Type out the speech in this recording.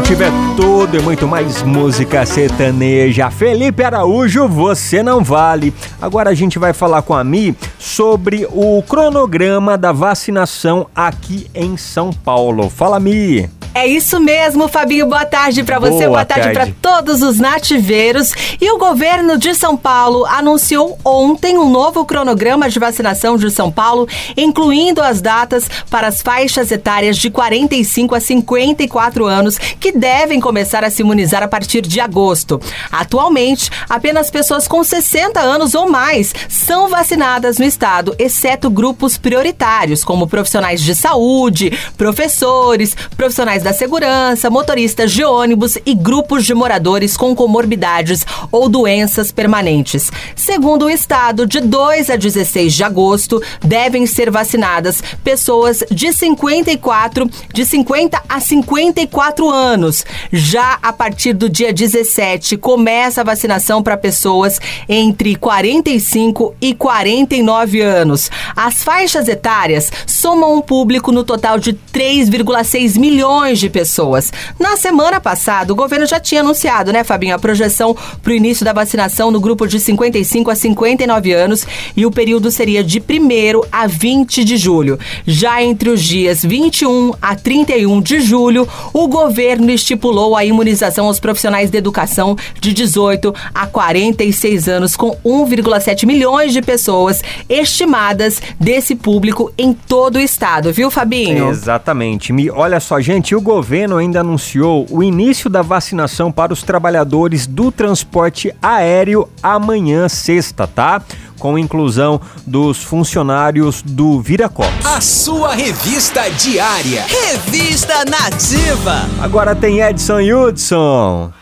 Nativa é tudo e muito mais música sertaneja. Felipe Araújo, você não vale. Agora a gente vai falar com a Mi sobre o cronograma da vacinação aqui em São Paulo. Fala, Mi. É isso mesmo, Fabinho. Boa tarde para você, boa, boa tarde, tarde. para todos os nativeiros. E o governo de São Paulo anunciou ontem um novo cronograma de vacinação de São Paulo, incluindo as datas para as faixas etárias de 45 a 54 anos, que devem começar a se imunizar a partir de agosto. Atualmente, apenas pessoas com 60 anos ou mais são vacinadas no estado, exceto grupos prioritários, como profissionais de saúde, professores, profissionais profissionais da segurança, motoristas de ônibus e grupos de moradores com comorbidades ou doenças permanentes. Segundo o Estado, de 2 a 16 de agosto devem ser vacinadas pessoas de 54, de 50 a 54 anos. Já a partir do dia 17 começa a vacinação para pessoas entre 45 e 49 anos. As faixas etárias somam um público no total de 3,6 milhões milhões de pessoas. Na semana passada, o governo já tinha anunciado, né, Fabinho, a projeção para o início da vacinação no grupo de 55 a 59 anos e o período seria de 1 a 20 de julho. Já entre os dias 21 a 31 de julho, o governo estipulou a imunização aos profissionais de educação de 18 a 46 anos, com 1,7 milhões de pessoas estimadas desse público em todo o estado, viu, Fabinho? Exatamente. Me, olha só, gente, o governo ainda anunciou o início da vacinação para os trabalhadores do transporte aéreo amanhã, sexta, tá? com inclusão dos funcionários do Viracopos. A sua revista diária. Revista Nativa. Agora tem Edson Hudson.